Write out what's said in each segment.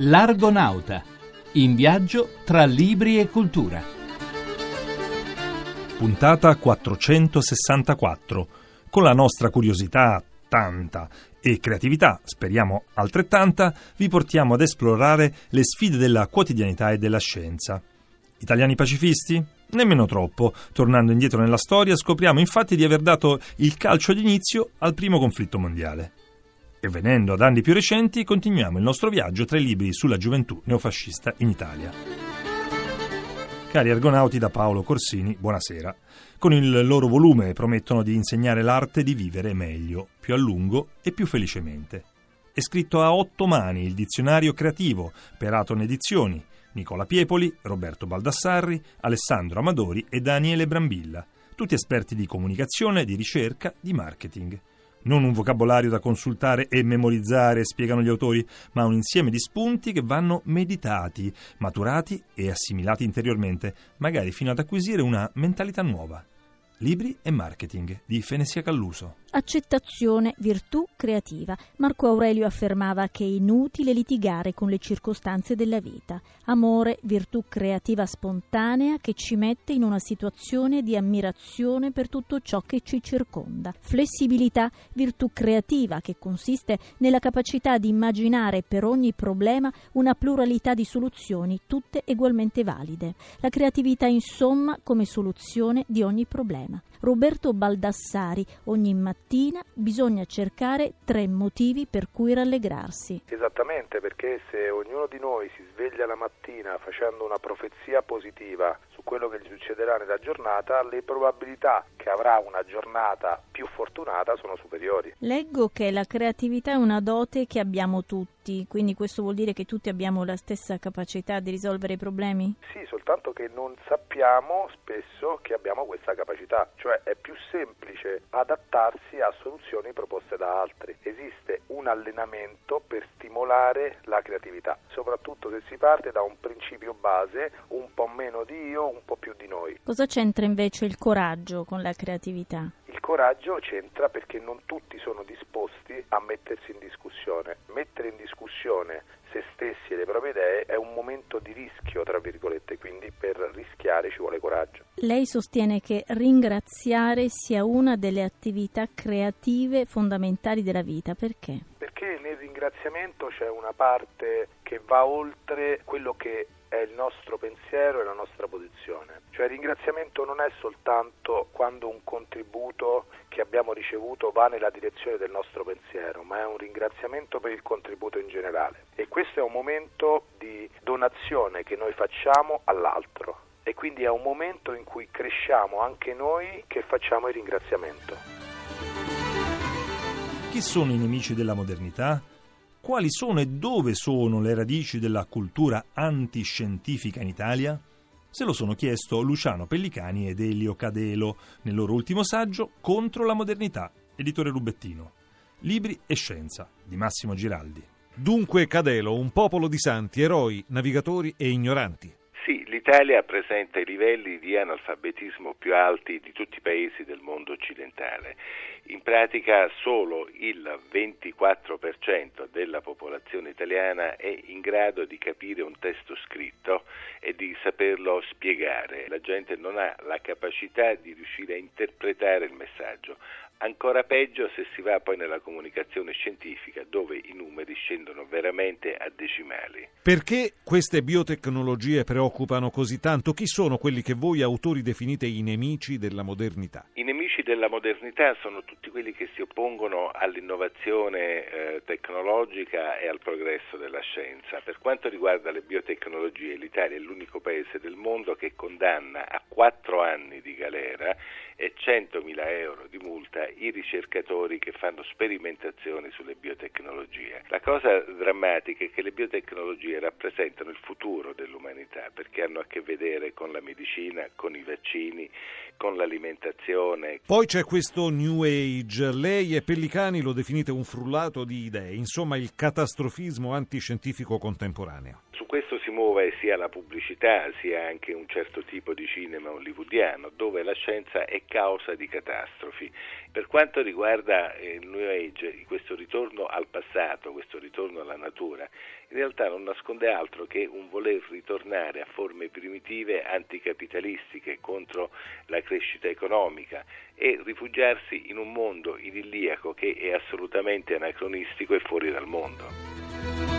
L'Argonauta, in viaggio tra libri e cultura. Puntata 464. Con la nostra curiosità, tanta, e creatività, speriamo altrettanta, vi portiamo ad esplorare le sfide della quotidianità e della scienza. Italiani pacifisti? Nemmeno troppo. Tornando indietro nella storia, scopriamo infatti di aver dato il calcio d'inizio al primo conflitto mondiale. E venendo ad anni più recenti, continuiamo il nostro viaggio tra i libri sulla gioventù neofascista in Italia. Cari argonauti da Paolo Corsini, buonasera. Con il loro volume promettono di insegnare l'arte di vivere meglio, più a lungo e più felicemente. È scritto a otto mani il dizionario creativo per Aton Edizioni, Nicola Piepoli, Roberto Baldassarri, Alessandro Amadori e Daniele Brambilla, tutti esperti di comunicazione, di ricerca, di marketing non un vocabolario da consultare e memorizzare, spiegano gli autori, ma un insieme di spunti che vanno meditati, maturati e assimilati interiormente, magari fino ad acquisire una mentalità nuova. Libri e marketing di Fenesia Calluso. Accettazione, virtù creativa. Marco Aurelio affermava che è inutile litigare con le circostanze della vita. Amore, virtù creativa spontanea che ci mette in una situazione di ammirazione per tutto ciò che ci circonda. Flessibilità, virtù creativa che consiste nella capacità di immaginare per ogni problema una pluralità di soluzioni, tutte ugualmente valide. La creatività, insomma, come soluzione di ogni problema. Roberto Baldassari, ogni mattina bisogna cercare tre motivi per cui rallegrarsi. Esattamente, perché se ognuno di noi si sveglia la mattina facendo una profezia positiva su quello che gli succederà nella giornata, le probabilità che avrà una giornata più fortunata sono superiori. Leggo che la creatività è una dote che abbiamo tutti, quindi questo vuol dire che tutti abbiamo la stessa capacità di risolvere i problemi? Sì, soltanto che non sappiamo spesso che abbiamo questa capacità, cioè è più semplice adattarsi a soluzioni proposte da altri. Esiste un allenamento per stimolare la creatività, soprattutto se si parte da un principio base, un po' meno di io, un po' più di noi. Cosa c'entra invece il coraggio con la creatività? Il coraggio c'entra perché non tutti sono disposti a mettersi in discussione. Mettere in discussione se stessi e le proprie idee è un momento di rischio, tra virgolette, quindi per rischiare ci vuole coraggio. Lei sostiene che ringraziare sia una delle attività creative fondamentali della vita, perché? Ringraziamento c'è una parte che va oltre quello che è il nostro pensiero e la nostra posizione. Cioè il ringraziamento non è soltanto quando un contributo che abbiamo ricevuto va nella direzione del nostro pensiero, ma è un ringraziamento per il contributo in generale. E questo è un momento di donazione che noi facciamo all'altro e quindi è un momento in cui cresciamo anche noi che facciamo il ringraziamento. Chi sono i nemici della modernità? Quali sono e dove sono le radici della cultura antiscientifica in Italia? Se lo sono chiesto Luciano Pellicani ed Elio Cadelo nel loro ultimo saggio Contro la modernità, editore Rubettino. Libri e scienza di Massimo Giraldi. Dunque Cadelo, un popolo di santi, eroi, navigatori e ignoranti. L'Italia presenta i livelli di analfabetismo più alti di tutti i paesi del mondo occidentale. In pratica solo il 24% della popolazione italiana è in grado di capire un testo scritto e di saperlo spiegare. La gente non ha la capacità di riuscire a interpretare il messaggio. Ancora peggio se si va poi nella comunicazione scientifica dove i numeri scendono veramente a decimali. Perché queste biotecnologie preoccupano così tanto? Chi sono quelli che voi autori definite i nemici della modernità? I nemici della modernità sono tutti quelli che si oppongono all'innovazione eh, tecnologica e al progresso della scienza. Per quanto riguarda le biotecnologie, l'Italia è l'unico paese del mondo che condanna a quattro anni di galera e 100.000 euro di multa i ricercatori che fanno sperimentazioni sulle biotecnologie. La cosa drammatica è che le biotecnologie rappresentano il futuro dell'umanità perché hanno a che vedere con la medicina, con i vaccini, con l'alimentazione. Poi c'è questo New Age, lei e Pellicani lo definite un frullato di idee, insomma il catastrofismo antiscientifico contemporaneo. Su questo si muove sia la pubblicità sia anche un certo tipo di cinema hollywoodiano dove la scienza è causa di catastrofi. Per quanto riguarda il New Age, questo ritorno al passato, questo ritorno alla natura, in realtà non nasconde altro che un voler ritornare a forme primitive anticapitalistiche contro la crescita economica e rifugiarsi in un mondo idilliaco che è assolutamente anacronistico e fuori dal mondo.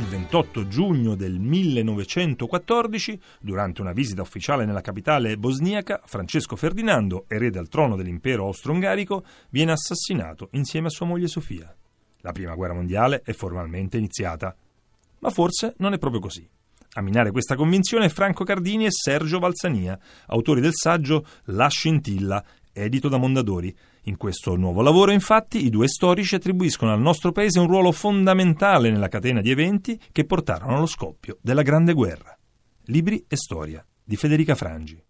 Il 28 giugno del 1914, durante una visita ufficiale nella capitale bosniaca, Francesco Ferdinando, erede al trono dell'impero austro-ungarico, viene assassinato insieme a sua moglie Sofia. La prima guerra mondiale è formalmente iniziata. Ma forse non è proprio così. A minare questa convinzione Franco Cardini e Sergio Valsania, autori del saggio La scintilla, edito da Mondadori. In questo nuovo lavoro, infatti, i due storici attribuiscono al nostro paese un ruolo fondamentale nella catena di eventi che portarono allo scoppio della Grande Guerra. Libri e storia di Federica Frangi.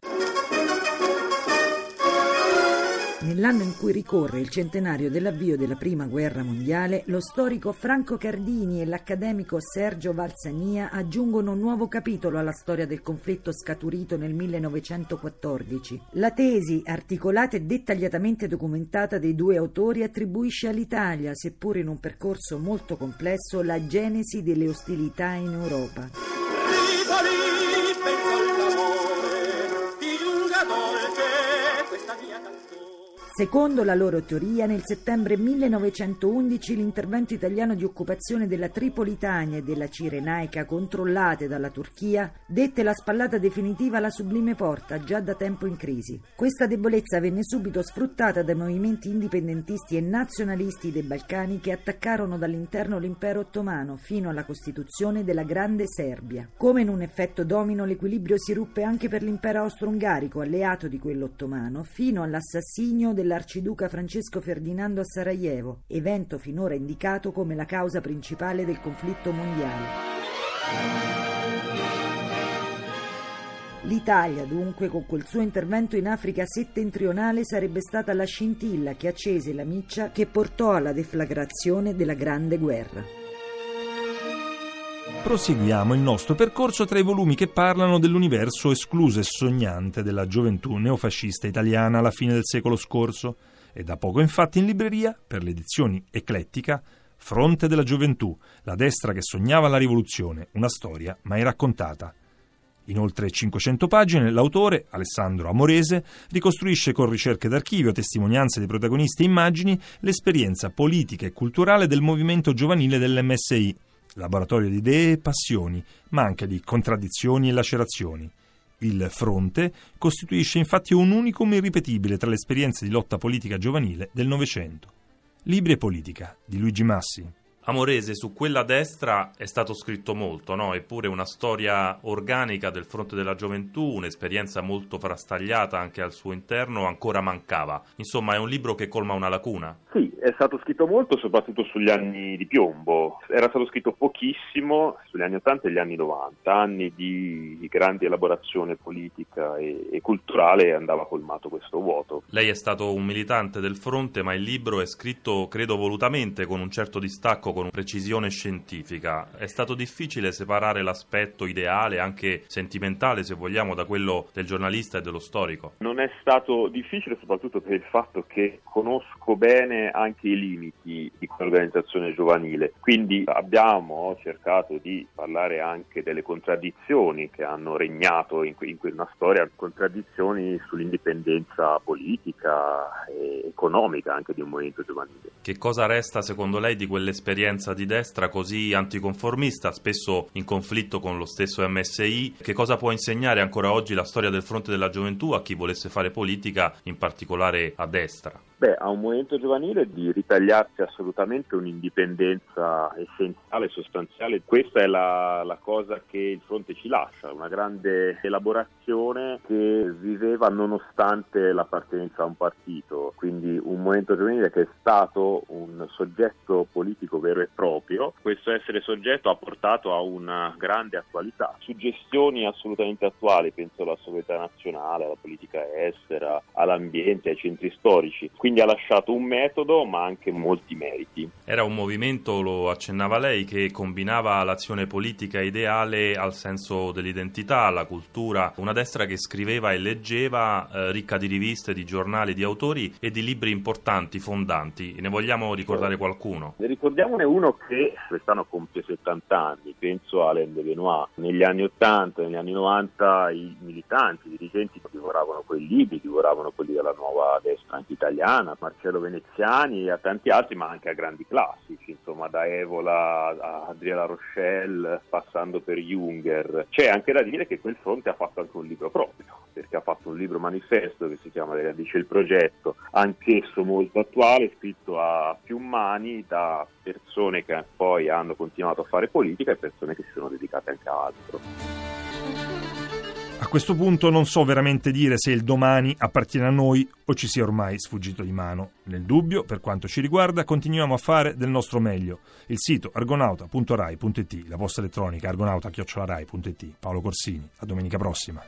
Nell'anno in cui ricorre il centenario dell'avvio della Prima Guerra Mondiale, lo storico Franco Cardini e l'accademico Sergio Valsania aggiungono un nuovo capitolo alla storia del conflitto scaturito nel 1914. La tesi, articolata e dettagliatamente documentata dei due autori, attribuisce all'Italia, seppur in un percorso molto complesso, la genesi delle ostilità in Europa. Secondo la loro teoria, nel settembre 1911 l'intervento italiano di occupazione della Tripolitania e della Cirenaica controllate dalla Turchia dette la spallata definitiva alla Sublime Porta, già da tempo in crisi. Questa debolezza venne subito sfruttata dai movimenti indipendentisti e nazionalisti dei Balcani che attaccarono dall'interno l'impero ottomano fino alla costituzione della Grande Serbia. Come in un effetto domino l'equilibrio si ruppe anche per l'impero austro-ungarico, alleato di quello ottomano, fino all'assassinio della dell'arciduca Francesco Ferdinando a Sarajevo, evento finora indicato come la causa principale del conflitto mondiale. L'Italia, dunque, con quel suo intervento in Africa settentrionale sarebbe stata la scintilla che accese la miccia che portò alla deflagrazione della Grande Guerra. Proseguiamo il nostro percorso tra i volumi che parlano dell'universo escluso e sognante della gioventù neofascista italiana alla fine del secolo scorso e da poco infatti in libreria, per le edizioni Eclettica, Fronte della gioventù, la destra che sognava la rivoluzione, una storia mai raccontata. In oltre 500 pagine l'autore, Alessandro Amorese, ricostruisce con ricerche d'archivio, testimonianze dei protagonisti e immagini l'esperienza politica e culturale del movimento giovanile dell'MSI, laboratorio di idee e passioni, ma anche di contraddizioni e lacerazioni. Il fronte costituisce infatti un unicum irripetibile tra le esperienze di lotta politica giovanile del Novecento. Libri e politica di Luigi Massi. Amorese, su quella destra è stato scritto molto, no? eppure una storia organica del fronte della gioventù, un'esperienza molto frastagliata anche al suo interno, ancora mancava. Insomma, è un libro che colma una lacuna. Sì, è stato scritto molto, soprattutto sugli anni di piombo. Era stato scritto pochissimo sugli anni 80 e gli anni 90, anni di grande elaborazione politica e, e culturale e andava colmato questo vuoto. Lei è stato un militante del fronte, ma il libro è scritto, credo, volutamente, con un certo distacco con precisione scientifica. È stato difficile separare l'aspetto ideale, anche sentimentale se vogliamo, da quello del giornalista e dello storico? Non è stato difficile soprattutto per il fatto che conosco bene anche i limiti di quell'organizzazione giovanile, quindi abbiamo cercato di parlare anche delle contraddizioni che hanno regnato in, in quella storia, contraddizioni sull'indipendenza politica e economica anche di un movimento giovanile. Che cosa resta secondo lei di quell'esperienza? Un'esperienza di destra così anticonformista, spesso in conflitto con lo stesso MSI, che cosa può insegnare ancora oggi la storia del fronte della gioventù a chi volesse fare politica, in particolare a destra? Beh, a un movimento giovanile di ritagliarsi assolutamente un'indipendenza essenziale, sostanziale. Questa è la, la, cosa che il fronte ci lascia, una grande elaborazione che viveva nonostante l'appartenenza a un partito, quindi un movimento giovanile che è stato un soggetto politico vero e proprio. Questo essere soggetto ha portato a una grande attualità, suggestioni assolutamente attuali, penso alla sovranità nazionale, alla politica estera, all'ambiente, ai centri storici. Quindi ha lasciato un metodo ma anche molti meriti. Era un movimento, lo accennava lei, che combinava l'azione politica ideale al senso dell'identità, alla cultura, una destra che scriveva e leggeva, eh, ricca di riviste, di giornali, di autori e di libri importanti, fondanti. Ne vogliamo ricordare qualcuno? Ne ricordiamone uno che quest'anno compie 70 anni, penso a Alain de Benoit. Negli anni 80, negli anni 90 i militanti, i dirigenti divoravano quei libri, divoravano quelli della nuova destra anche italiana, Marcello Veneziani e a tanti altri, ma anche a grandi classici, insomma da Evola a Adriana Rochelle, passando per Junger. C'è anche da dire che quel fronte ha fatto anche un libro proprio, perché ha fatto un libro manifesto che si chiama Le radici il progetto, anch'esso molto attuale, scritto a più mani da persone che poi hanno continuato a fare politica e persone che si sono dedicate anche a altro. A questo punto non so veramente dire se il domani appartiene a noi o ci sia ormai sfuggito di mano. Nel dubbio, per quanto ci riguarda, continuiamo a fare del nostro meglio. Il sito argonauta.rai.it, la posta elettronica argonauta.rai.it. Paolo Corsini, a domenica prossima.